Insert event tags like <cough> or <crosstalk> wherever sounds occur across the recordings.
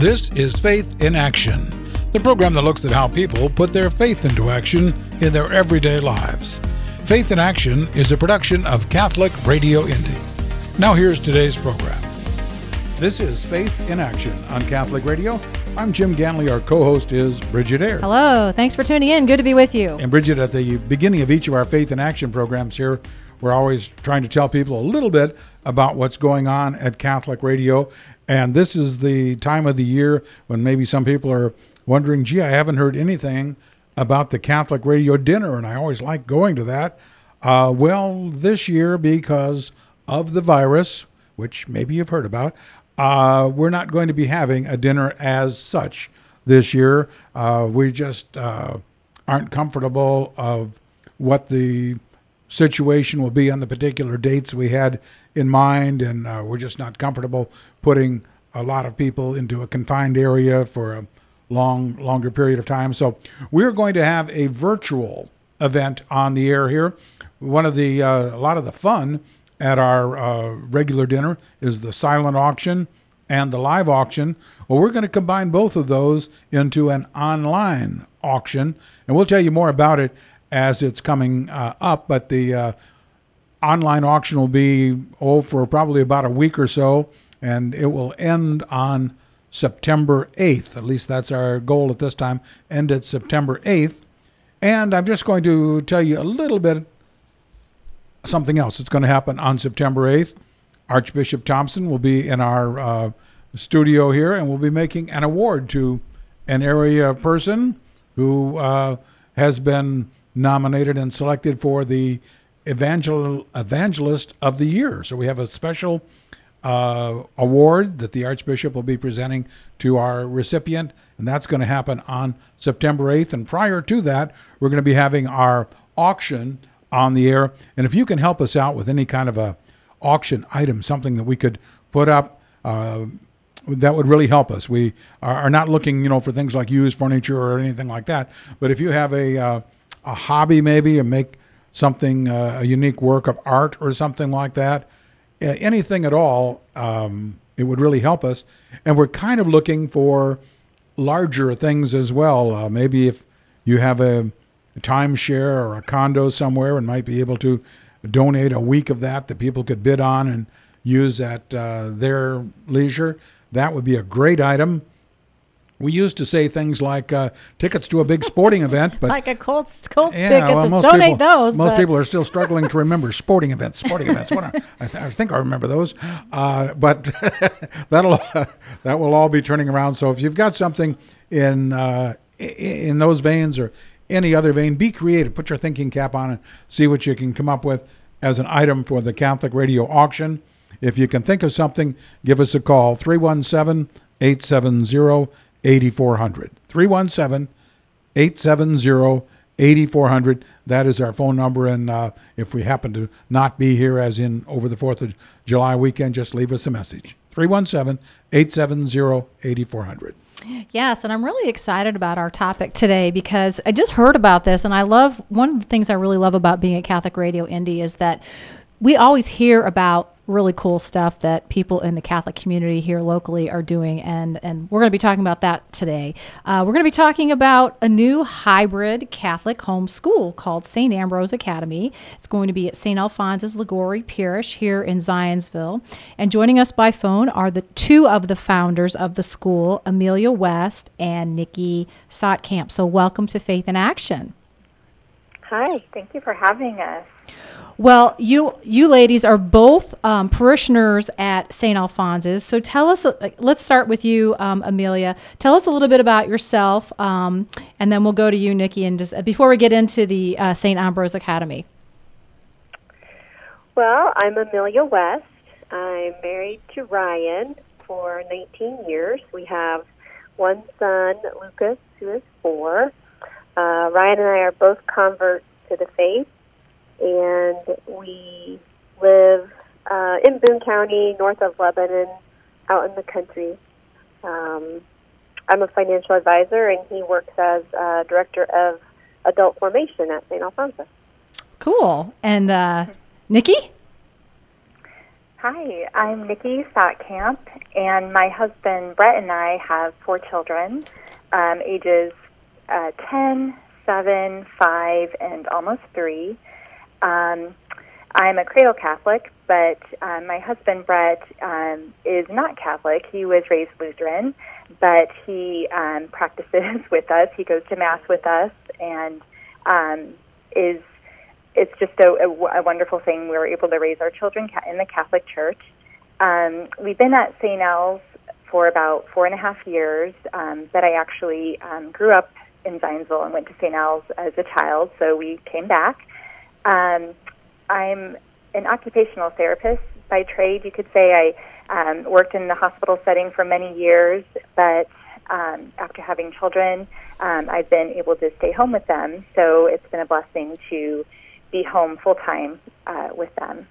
This is Faith in Action, the program that looks at how people put their faith into action in their everyday lives. Faith in Action is a production of Catholic Radio Indy. Now, here's today's program. This is Faith in Action on Catholic Radio. I'm Jim Ganley. Our co host is Bridget Ayre. Hello. Thanks for tuning in. Good to be with you. And Bridget, at the beginning of each of our Faith in Action programs here, we're always trying to tell people a little bit about what's going on at Catholic Radio. And this is the time of the year when maybe some people are wondering, gee, I haven't heard anything about the Catholic Radio dinner, and I always like going to that. Uh, well, this year, because of the virus, which maybe you've heard about, uh, we're not going to be having a dinner as such this year. Uh, we just uh, aren't comfortable of what the situation will be on the particular dates we had in mind, and uh, we're just not comfortable putting a lot of people into a confined area for a long, longer period of time. So we're going to have a virtual event on the air here. One of the uh, a lot of the fun at our uh, regular dinner is the silent auction and the live auction. Well, we're going to combine both of those into an online auction, and we'll tell you more about it as it's coming uh, up. But the uh, online auction will be oh for probably about a week or so, and it will end on September 8th. At least that's our goal at this time. End at September 8th. And I'm just going to tell you a little bit something else that's going to happen on September 8th. Archbishop Thompson will be in our uh, studio here, and we'll be making an award to an area person who uh, has been nominated and selected for the Evangel- Evangelist of the Year. So we have a special uh, award that the Archbishop will be presenting to our recipient, and that's going to happen on September 8th. And prior to that, we're going to be having our auction on the air. And if you can help us out with any kind of a auction item, something that we could put up, uh, that would really help us. We are not looking, you know, for things like used furniture or anything like that. But if you have a uh, a hobby, maybe, and make something uh, a unique work of art or something like that, anything at all, um, it would really help us. And we're kind of looking for larger things as well. Uh, maybe if you have a, timeshare or a condo somewhere and might be able to donate a week of that that people could bid on and use at uh, their leisure, that would be a great item. We used to say things like uh, tickets to a big sporting event, but <laughs> like a Colts, Colts yeah, tickets, well, most donate people, those. Most but- people are still struggling to remember sporting events. Sporting events. What are, I, th- I think I remember those, uh, but <laughs> that'll <laughs> that will all be turning around. So if you've got something in uh, in those veins or any other vein, be creative. Put your thinking cap on and see what you can come up with as an item for the Catholic Radio auction. If you can think of something, give us a call 317 870 8400. 317 870 8400. That is our phone number. And uh, if we happen to not be here, as in over the 4th of July weekend, just leave us a message. 317 870 8400. Yes, and I'm really excited about our topic today because I just heard about this, and I love one of the things I really love about being at Catholic Radio Indy is that we always hear about really cool stuff that people in the Catholic community here locally are doing, and and we're going to be talking about that today. Uh, we're going to be talking about a new hybrid Catholic homeschool called St. Ambrose Academy. It's going to be at St. Alphonsus Liguori Parish here in Zionsville. And joining us by phone are the two of the founders of the school, Amelia West and Nikki Sotkamp. So welcome to Faith in Action. Hi, thank you for having us. Well, you you ladies are both um, parishioners at St. Alphonsus. So tell us. Uh, let's start with you, um, Amelia. Tell us a little bit about yourself, um, and then we'll go to you, Nikki. And just uh, before we get into the uh, St. Ambrose Academy. Well, I'm Amelia West. I'm married to Ryan for 19 years. We have one son, Lucas, who is four. Uh, Ryan and I are both converts to the faith, and we live uh, in Boone County, north of Lebanon, out in the country. Um, I'm a financial advisor, and he works as uh, director of adult formation at St. Alphonsus. Cool. And uh, Nikki. Hi, I'm Nikki Stotkamp, and my husband Brett and I have four children, um, ages uh, 10, 7, 5, and almost 3. Um, I'm a cradle Catholic, but um, my husband Brett um, is not Catholic. He was raised Lutheran, but he um, <laughs> practices with us. He goes to Mass with us, and um, is it's just a, a, a wonderful thing. We were able to raise our children in the Catholic Church. Um, we've been at St. Al's for about four and a half years, um, but I actually um, grew up in Zionsville and went to St. Al's as a child, so we came back. Um, I'm an occupational therapist by trade. You could say I um, worked in the hospital setting for many years, but um, after having children, um, I've been able to stay home with them. So it's been a blessing to be home full time uh, with them.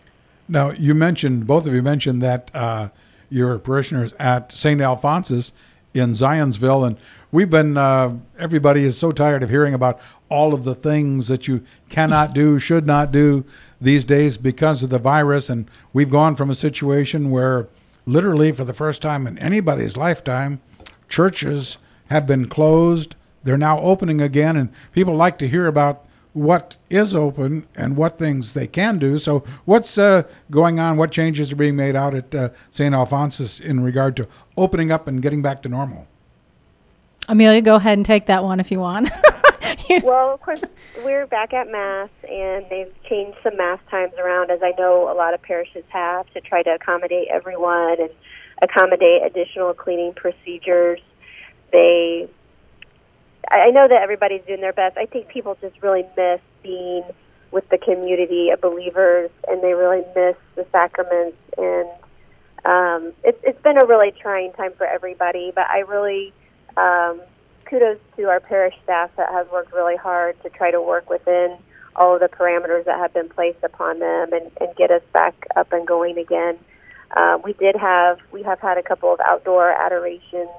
Now, you mentioned, both of you mentioned that uh, your parishioners at St. Alphonsus in Zionsville, and we've been, uh, everybody is so tired of hearing about all of the things that you cannot do, should not do these days because of the virus. And we've gone from a situation where literally for the first time in anybody's lifetime, churches have been closed. They're now opening again, and people like to hear about what is open and what things they can do. So, what's uh, going on? What changes are being made out at uh, St. Alphonsus in regard to opening up and getting back to normal? Amelia, go ahead and take that one if you want. <laughs> well, of course, we're back at Mass, and they've changed some Mass times around, as I know a lot of parishes have, to try to accommodate everyone and accommodate additional cleaning procedures. They I know that everybody's doing their best. I think people just really miss being with the community of believers, and they really miss the sacraments. And um, it's it's been a really trying time for everybody. But I really um, kudos to our parish staff that has worked really hard to try to work within all of the parameters that have been placed upon them and, and get us back up and going again. Uh, we did have we have had a couple of outdoor adorations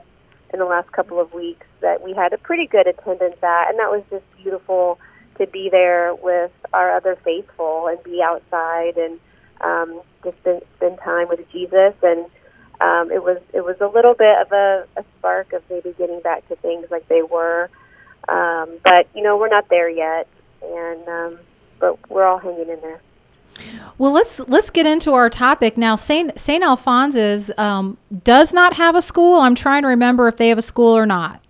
in the last couple of weeks that we had a pretty good attendance at, and that was just beautiful to be there with our other faithful and be outside and um, just spend, spend time with Jesus. And um, it was it was a little bit of a, a spark of maybe getting back to things like they were, um, but you know we're not there yet, and um, but we're all hanging in there. Well, let's let's get into our topic now. Saint Saint Alphonsus um, does not have a school. I'm trying to remember if they have a school or not.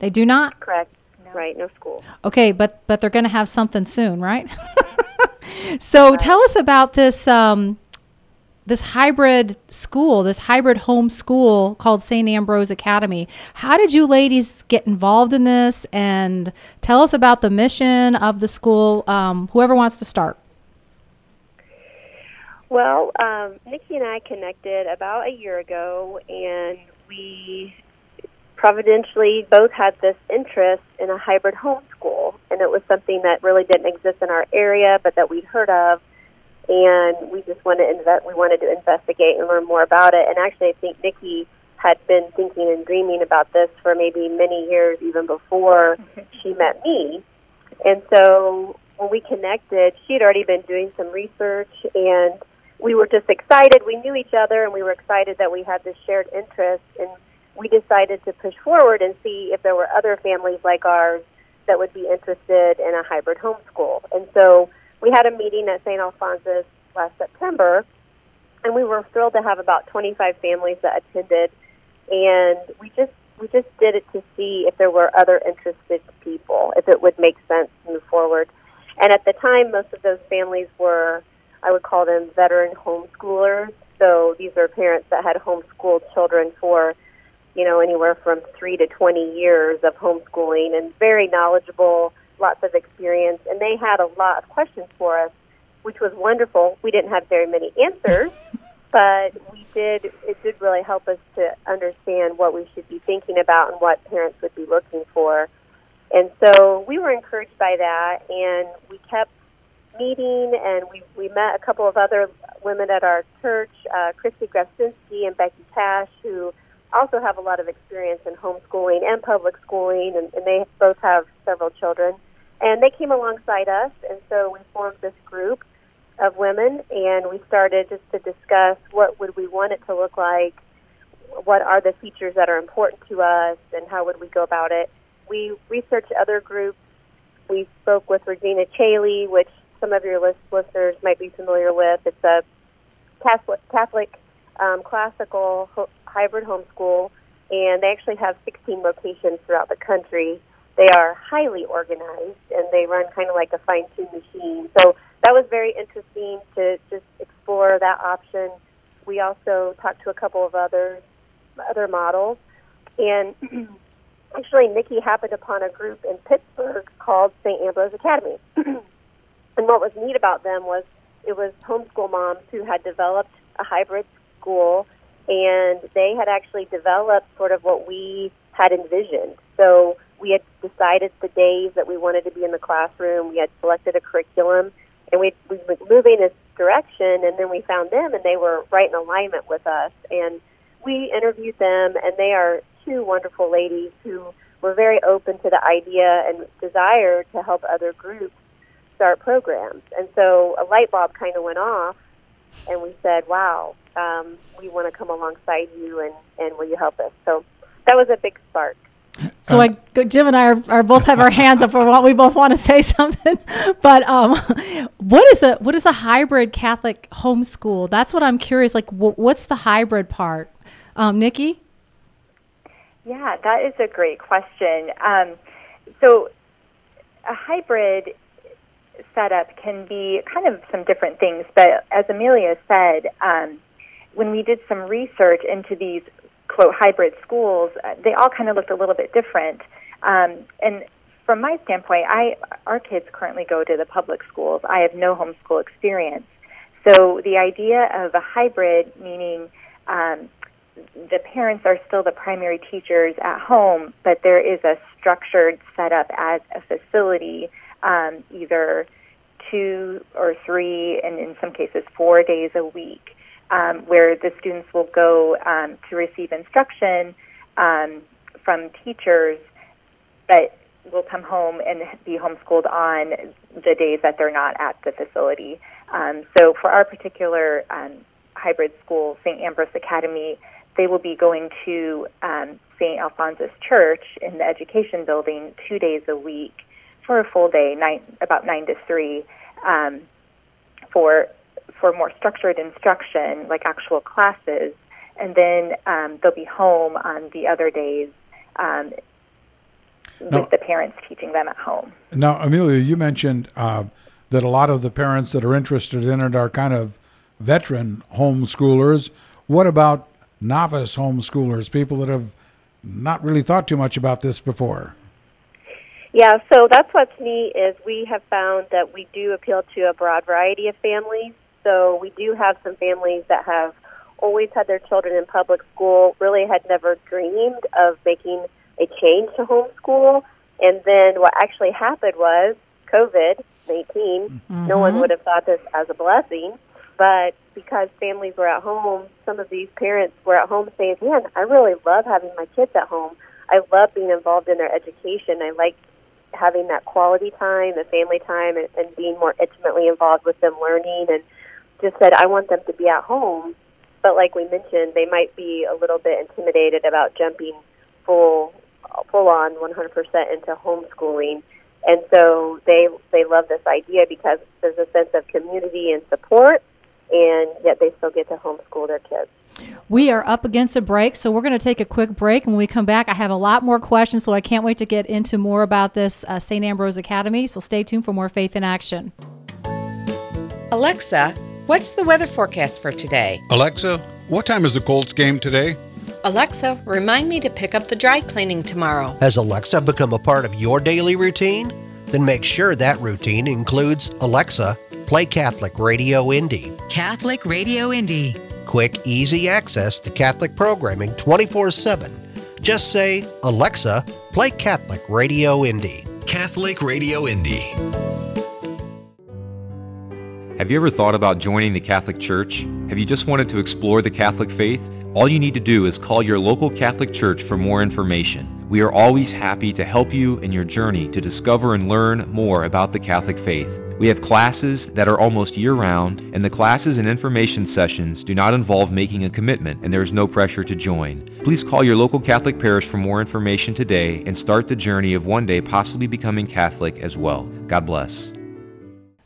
They do not. Correct. No. Right. No school. Okay, but but they're going to have something soon, right? <laughs> so right. tell us about this um, this hybrid school, this hybrid home school called St. Ambrose Academy. How did you ladies get involved in this? And tell us about the mission of the school. Um, whoever wants to start. Well, um, Nikki and I connected about a year ago, and we providentially both had this interest in a hybrid homeschool, and it was something that really didn't exist in our area, but that we'd heard of, and we just wanted to invest. We wanted to investigate and learn more about it. And actually, I think Nikki had been thinking and dreaming about this for maybe many years, even before she met me. And so when we connected, she had already been doing some research and we were just excited. We knew each other, and we were excited that we had this shared interest. And we decided to push forward and see if there were other families like ours that would be interested in a hybrid homeschool. And so we had a meeting at St. Alphonsus last September, and we were thrilled to have about 25 families that attended. And we just we just did it to see if there were other interested people, if it would make sense to move forward. And at the time, most of those families were I would call them veteran homeschoolers. So these are parents that had homeschooled children for, you know, anywhere from three to 20 years of homeschooling and very knowledgeable, lots of experience. And they had a lot of questions for us, which was wonderful. We didn't have very many answers, <laughs> but we did, it did really help us to understand what we should be thinking about and what parents would be looking for. And so we were encouraged by that, and we kept meeting, and we we met a couple of other women at our church, uh, Christy Grafsinski and Becky Cash, who also have a lot of experience in homeschooling and public schooling, and, and they both have several children. And they came alongside us, and so we formed this group of women, and we started just to discuss what would we want it to look like, what are the features that are important to us, and how would we go about it. We researched other groups. We spoke with Regina Caeli, which some of your list, listeners might be familiar with. It's a Catholic, um, classical ho- hybrid homeschool, and they actually have 16 locations throughout the country. They are highly organized, and they run kind of like a fine-tuned machine. So that was very interesting to just explore that option. We also talked to a couple of other other models, and <clears throat> actually Nikki happened upon a group in Pittsburgh called St. Ambrose Academy. <clears throat> and what was neat about them was it was homeschool moms who had developed a hybrid school, and they had actually developed sort of what we had envisioned. So we had decided the days that we wanted to be in the classroom. We had selected a curriculum, and we we were moving in this direction. And then we found them, and they were right in alignment with us. And we interviewed them, and they are two wonderful ladies who were very open to the idea and desire to help other groups start programs. And so a light bulb kind of went off, and we said, "Wow, um, we want to come alongside you, and and will you help us?" So that was a big spark. So I, Jim and I are, are both have our hands up for what we both want to say <laughs> something. But um, what is a what is a hybrid Catholic homeschool? That's what I'm curious. Like, wh- what's the hybrid part, um, Nikki? Yeah, that is a great question. Um, so, a hybrid setup can be kind of some different things, but as Amelia said, um, when we did some research into these quote hybrid schools, uh, they all kind of looked a little bit different. Um, and from my standpoint, I our kids currently go to the public schools. I have no homeschool experience, so the idea of a hybrid, meaning um, the parents are still the primary teachers at home, but there is a structured setup as a facility, um, either two or three, and in some cases four days a week, um, where the students will go um, to receive instruction um, from teachers, but will come home and be homeschooled on the days that they're not at the facility. Um, so for our particular um, hybrid school, St. Ambrose Academy, they will be going to um, St. Alphonsus Church in the education building two days a week for a full day, nine, about nine to three, um, for for more structured instruction, like actual classes, and then um, they'll be home on the other days um, Now- with the parents teaching them at home. Now, Amelia, you mentioned uh, that a lot of the parents that are interested in it are kind of veteran homeschoolers. What about novice homeschoolers, people that have not really thought too much about this before? Yeah, so that's what's neat is we have found that we do appeal to a broad variety of families. So we do have some families that have always had their children in public school, really had never dreamed of making a change to homeschool. And then what actually happened was COVID 19. Mm-hmm. No one would have thought this as a blessing. But because families were at home, some of these parents were at home saying, Man, I really love having my kids at home. I love being involved in their education. I like having that quality time, the family time, and, and being more intimately involved with them learning. And just said, I want them to be at home. But like we mentioned, they might be a little bit intimidated about jumping full, full on 100% into homeschooling. And so they they love this idea because there's a sense of community and support, and yet they still get to homeschool their kids. We are up against a break, so we're going to take a quick break. When we come back, I have a lot more questions, so I can't wait to get into more about this uh, St. Ambrose Academy. So stay tuned for more Faith in Action. Alexa, what's the weather forecast for today? Alexa, what time is the Colts game today? Alexa, remind me to pick up the dry cleaning tomorrow. Has Alexa become a part of your daily routine? Then make sure that routine includes Alexa, play Catholic Radio Indy. Catholic Radio Indy. Quick, easy access to Catholic programming 24 7. Just say, Alexa, play Catholic Radio Indy. Catholic Radio Indy. Have you ever thought about joining the Catholic Church? Have you just wanted to explore the Catholic faith? All you need to do is call your local Catholic church for more information. We are always happy to help you in your journey to discover and learn more about the Catholic faith. We have classes that are almost year round, and the classes and information sessions do not involve making a commitment, and there is no pressure to join. Please call your local Catholic parish for more information today and start the journey of one day possibly becoming Catholic as well. God bless.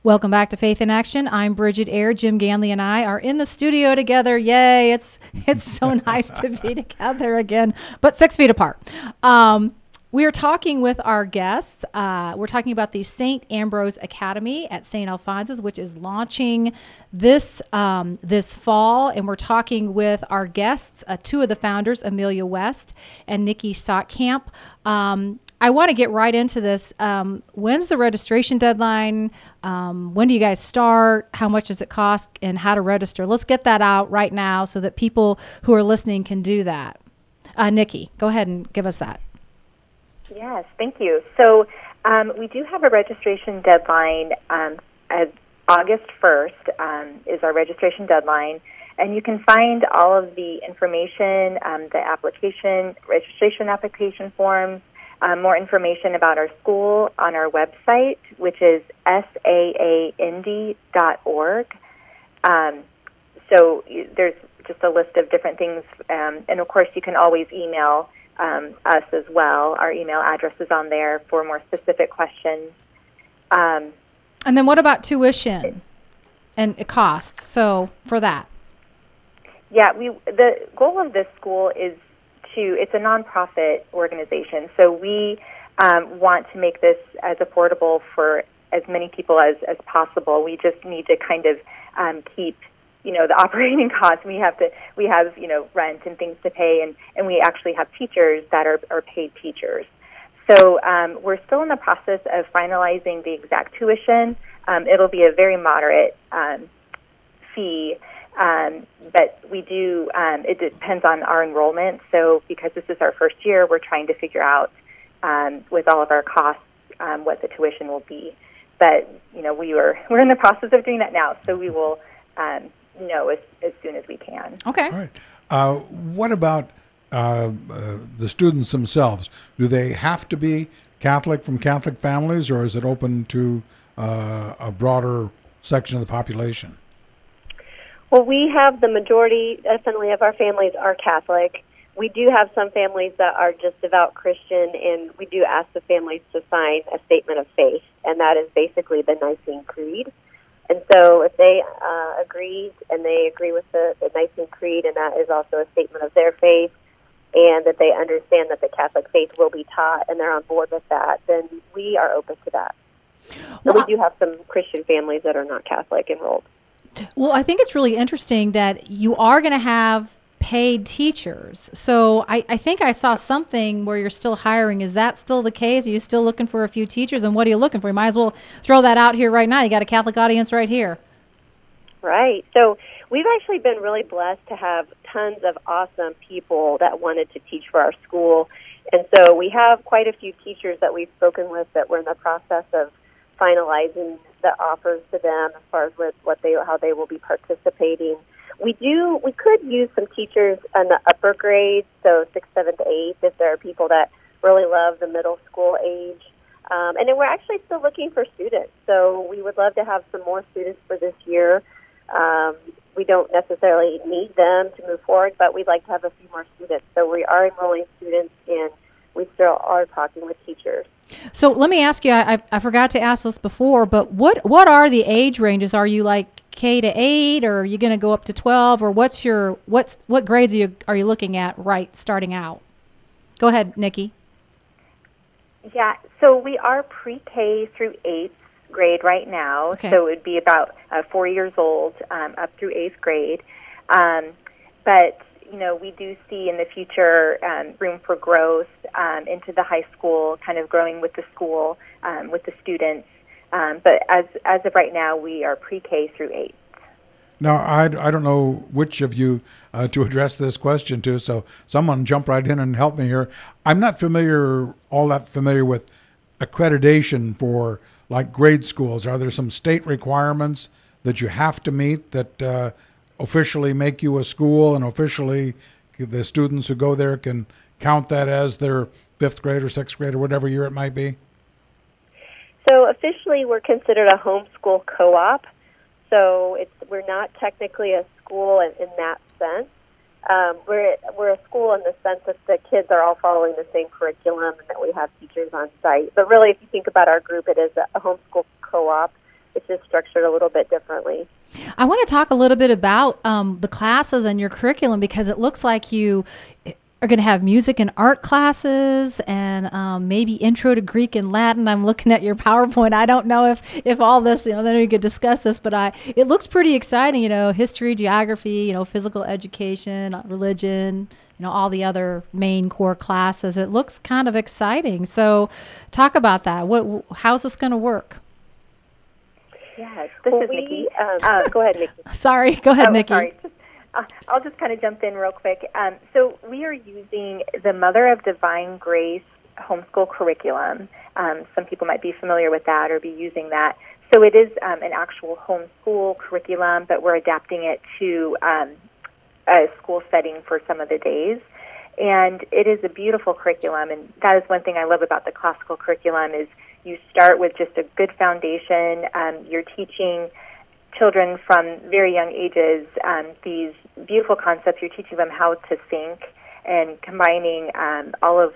Welcome back to Faith in Action. I'm Bridget Eyre. Jim Ganley and I are in the studio together. Yay! It's it's so <laughs> nice to be together again, but six feet apart. Um, we are talking with our guests. Uh, we're talking about the St. Ambrose Academy at St. Alphonsus, which is launching this um, this fall, and we're talking with our guests, uh, two of the founders, Amelia West and Nikki Stotkamp. Um, I want to get right into this. Um, when's the registration deadline? Um, when do you guys start? How much does it cost? And how to register? Let's get that out right now so that people who are listening can do that. Uh, Nikki, go ahead and give us that. Yes, thank you. So um, we do have a registration deadline. Um, August 1st um, is our registration deadline. And you can find all of the information, um, the application, registration application forms, um, more information about our school on our website, which is saaindy.org. Um, so there's just a list of different things. Um, and of course, you can always email um, us as well. Our email address is on there for more specific questions. Um, and then what about tuition and costs? So for that. Yeah, we the goal of this school is to it's a nonprofit organization, so we um, want to make this as affordable for as many people as as possible. We just need to kind of um, keep you know the <laughs> operating costs we have to we have you know rent and things to pay and and we actually have teachers that are are paid teachers. So um, we're still in the process of finalizing the exact tuition. Um, it'll be a very moderate um, fee um, but we do um, it depends on our enrollment. So because this is our first year we're trying to figure out um, with all of our costs um, what the tuition will be. But you know we were <laughs> we're in the process of doing that now. So we will um, know as, as soon as we can. Okay. All right. Uh, what about uh, uh, the students themselves? Do they have to be Catholic from Catholic families, or is it open to uh, a broader section of the population? Well, we have the majority, definitely, of our families are Catholic. We do have some families that are just devout Christian, and we do ask the families to sign a statement of faith, and that is basically the Nicene Creed. And so if they uh, agree and they agree with the, the Nicene Creed, and that is also a statement of their faith, and that they understand that the Catholic faith will be taught and they're on board with that, then we are open to that. Well, we do have some Christian families that are not Catholic enrolled. Well, I think it's really interesting that you are going to have paid teachers. So I, I think I saw something where you're still hiring. Is that still the case? Are you still looking for a few teachers? And what are you looking for? You might as well throw that out here right now. You got a Catholic audience right here. Right. So we've actually been really blessed to have tons of awesome people that wanted to teach for our school. And so we have quite a few teachers that we've spoken with that we're in the process of finalizing the offers to them as far as what they how they will be participating we do we could use some teachers in the upper grades, so sixth, seventh, eighth, if there are people that really love the middle school age. Um, and then we're actually still looking for students, so we would love to have some more students for this year. Um, we don't necessarily need them to move forward, but we'd like to have a few more students. So we are enrolling students, and we still are talking with teachers. So let me ask you. I, I forgot to ask this before, but what what are the age ranges? Are you like K to eight, or are you going to go up to twelve, or what's your what's what grades are you are you looking at right starting out? Go ahead, Nikki. Yeah, so we are pre-K through eighth grade right now, okay. so it would be about uh, four years old um, up through eighth grade. Um, but you know, we do see in the future um, room for growth um, into the high school, kind of growing with the school, um, with the students. Um, but as as of right now, we are pre-K through eight. Now, I, I don't know which of you uh, to <laughs> address this question to, so someone jump right in and help me here. I'm not familiar, all that familiar with accreditation for like grade schools. Are there some state requirements that you have to meet that uh, officially make you a school and officially the students who go there can count that as their fifth grade or sixth grade or whatever year it might be? So officially, we're considered a homeschool co-op. So it's we're not technically a school in, in that sense. Um, we're we're a school in the sense that the kids are all following the same curriculum and that we have teachers on site. But really, if you think about our group, it is a, homeschool co-op. It's just structured a little bit differently. I want to talk a little bit about um, the classes and your curriculum because it looks like you are going to have music and art classes and um, maybe intro to Greek and Latin. I'm looking at your PowerPoint. I don't know if, if all this, you know, then we could discuss this, but I it looks pretty exciting. You know, history, geography, you know, physical education, religion, you know, all the other main core classes. It looks kind of exciting. So, talk about that. What how's this going to work? Yes, this well, is we, Nikki. Um, uh, go ahead, Nikki. <laughs> sorry, go ahead, oh, Nikki. Sorry. I'll just kind of jump in real quick. Um, so we are using the Mother of Divine Grace homeschool curriculum. Um, some people might be familiar with that or be using that. So it is um, an actual homeschool curriculum, but we're adapting it to um, a school setting for some of the days. And it is a beautiful curriculum, and that is one thing I love about the classical curriculum is you start with just a good foundation. Um, you're teaching children from very young ages um, these beautiful concepts. You're teaching them how to think and combining um, all of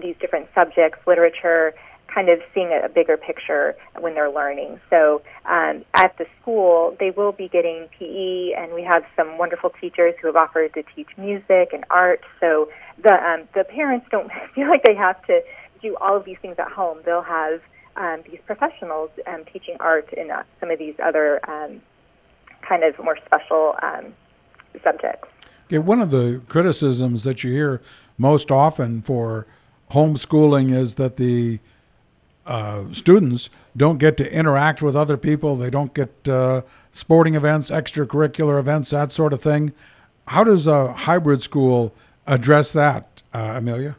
these different subjects, literature, kind of seeing a, bigger picture when they're learning. So um, at the school, they will be getting PE, and we have some wonderful teachers who have offered to teach music and art. So the um, the parents don't <laughs> feel like they have to do all of these things at home. They'll have um, these professionals um, teaching art and uh, some of these other um, kind of more special um, subjects. Okay, one of the criticisms that you hear most often for homeschooling is that the uh, students don't get to interact with other people. They don't get uh, sporting events, extracurricular events, that sort of thing. How does a hybrid school address that, uh, Amelia?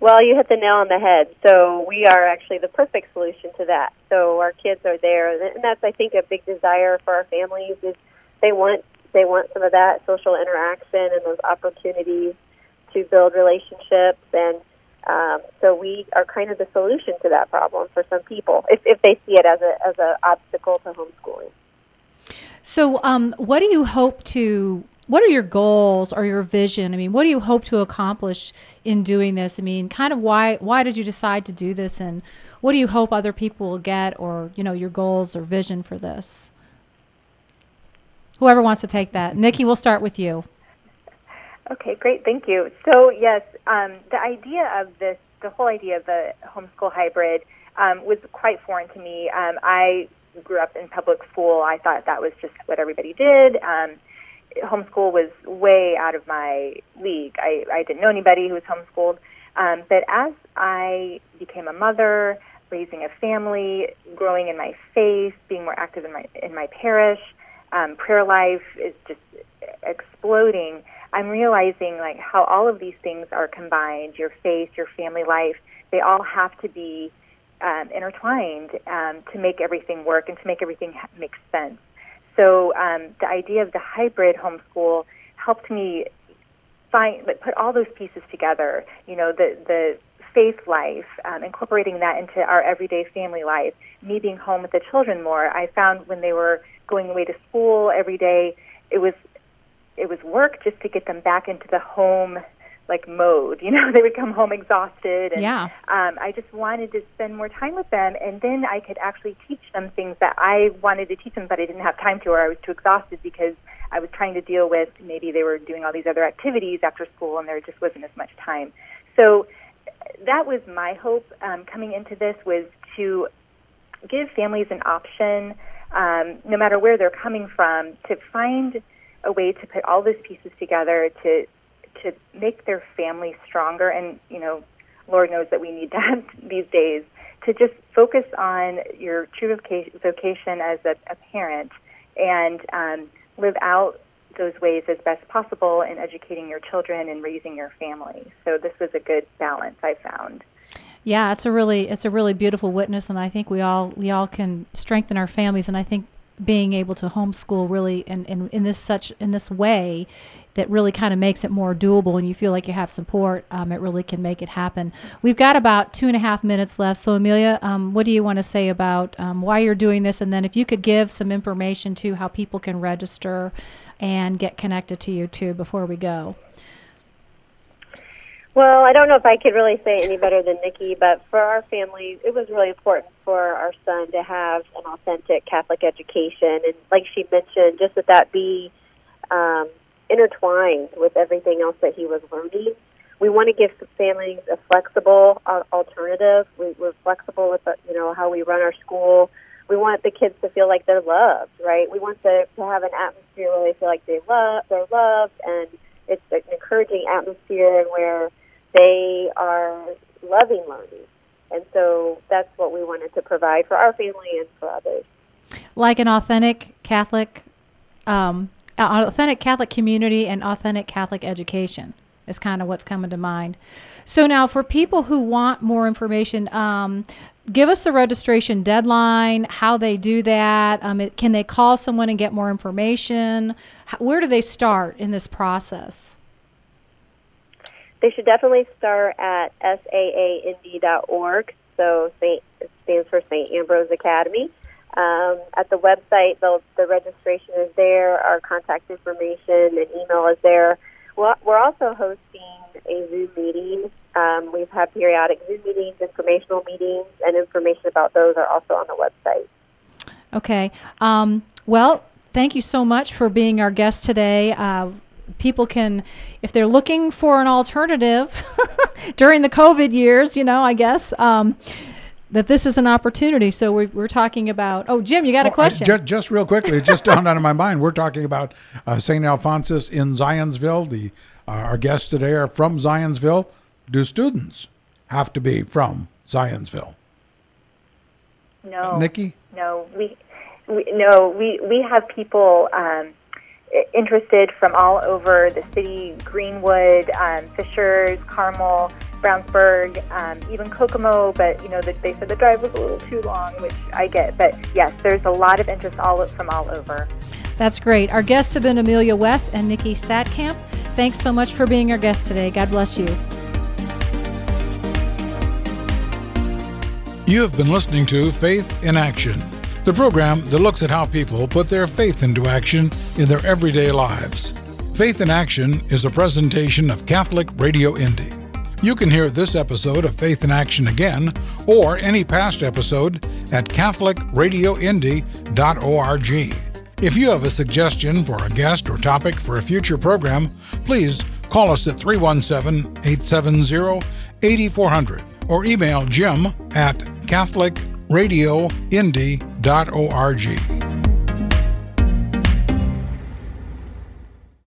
Well, you hit the nail on the head. So we are actually the perfect solution to that. So our kids are there, and that's I think a big desire for our families is they want they want some of that social interaction and those opportunities to build relationships and um, so we are kind of the solution to that problem for some people if, if they see it as a as an obstacle to homeschooling. So, um, what do you hope to what are your goals or your vision? I mean, what do you hope to accomplish in doing this? I mean, kind of why why did you decide to do this, and what do you hope other people will get, or you know, your goals or vision for this? Whoever wants to take that, Nikki, we'll start with you. Okay, great, thank you. So yes, um, the idea of this, the whole idea of the homeschool hybrid, um, was quite foreign to me. Um, I grew up in public school. I thought that was just what everybody did. Um, homeschool was way out of my league. I, I didn't know anybody who was homeschooled. Um, but as I became a mother, raising a family, growing in my faith, being more active in my in my parish, um, prayer life is just exploding. I'm realizing like how all of these things are combined. Your faith, your family life, they all have to be um, intertwined um, to make everything work and to make everything ha- make sense. So um, the idea of the hybrid homeschool helped me find, like, put all those pieces together. You know, the the faith life, um, incorporating that into our everyday family life, me being home with the children more. I found when they were going away to school every day, it was it was work just to get them back into the home like mode. You <laughs> know, they would come home exhausted, and yeah. um, I just wanted to spend more time with them, and then I could actually teach them things that I wanted to teach them, but I didn't have time to, or I was too exhausted because I was trying to deal with maybe they were doing all these other activities after school, and there just wasn't as much time. So that was my hope um, coming into this was to give families an option, um, no matter where they're coming from, to find a way to put all those pieces together to to make their family stronger. And you know, Lord knows that we need that <laughs> these days. To just focus on your true vocation as a, a parent and um, live out those ways as best possible in educating your children and raising your family. So this was a good balance I found. Yeah, it's a really it's a really beautiful witness, and I think we all we all can strengthen our families. And I think being able to homeschool really in, in, in this such in this way that really kind of makes it more doable and you feel like you have support, um, it really can make it happen. We've got about two and a half minutes left. So, Amelia, um, what do you want to say about um, why you're doing this? And then if you could give some information to how people can register and get connected to you too before we go. Well, I don't know if I could really say any better than Nikki, but for our family, it was really important for our son to have an authentic Catholic education. And like she mentioned, just that that be um, intertwined with everything else that he was learning. We want to give families a flexible uh, alternative. We, we're flexible with the, you know how we run our school. We want the kids to feel like they're loved, right? We want to, to have an atmosphere where they feel like they love they're loved, and it's an encouraging atmosphere where they are loving learning. And so that's what we wanted to provide for our family and for others. Like an authentic Catholic um, authentic Catholic community and authentic Catholic education is kind of what's coming to mind. So now, for people who want more information, um, give us the registration deadline, how they do that. Um, it, can they call someone and get more information? How, where do they start in this process? They should definitely start at saaindy.org. So Saint, it stands for St. Ambrose Academy. Um, at the website, the, the registration is there, our contact information and email is there. We're, we're also hosting a Zoom meeting. Um, we've had periodic Zoom meetings, informational meetings, and information about those are also on the website. Okay. Um, well, thank you so much for being our guest today. Uh, people can, if they're looking for an alternative <laughs> during the COVID years, you know, I guess. Um, that this is an opportunity. So we're, we're talking about. Oh, Jim, you got a question? just, just real quickly, it just <laughs> dawned on my mind. We're talking about uh, St. Alphonsus in Zionsville. The uh, our guests today are from Zionsville. Do students have to be from Zionsville? No, uh, Nikki. No, we, we no we we have people. Um, interested from all over the city Greenwood, um, Fishers, Carmel, Brownsburg, um, even Kokomo, but you know the, they said the drive was a little too long, which I get. But yes, there's a lot of interest all from all over. That's great. Our guests have been Amelia West and Nikki Satkamp. Thanks so much for being our guest today. God bless you. You have been listening to Faith in Action, the program that looks at how people put their faith into action in their everyday lives. Faith in Action is a presentation of Catholic Radio Indy. You can hear this episode of Faith in Action again or any past episode at CatholicRadioIndy.org. If you have a suggestion for a guest or topic for a future program, please call us at 317 870 8400 or email jim at CatholicRadioIndy.org www.ccc.org.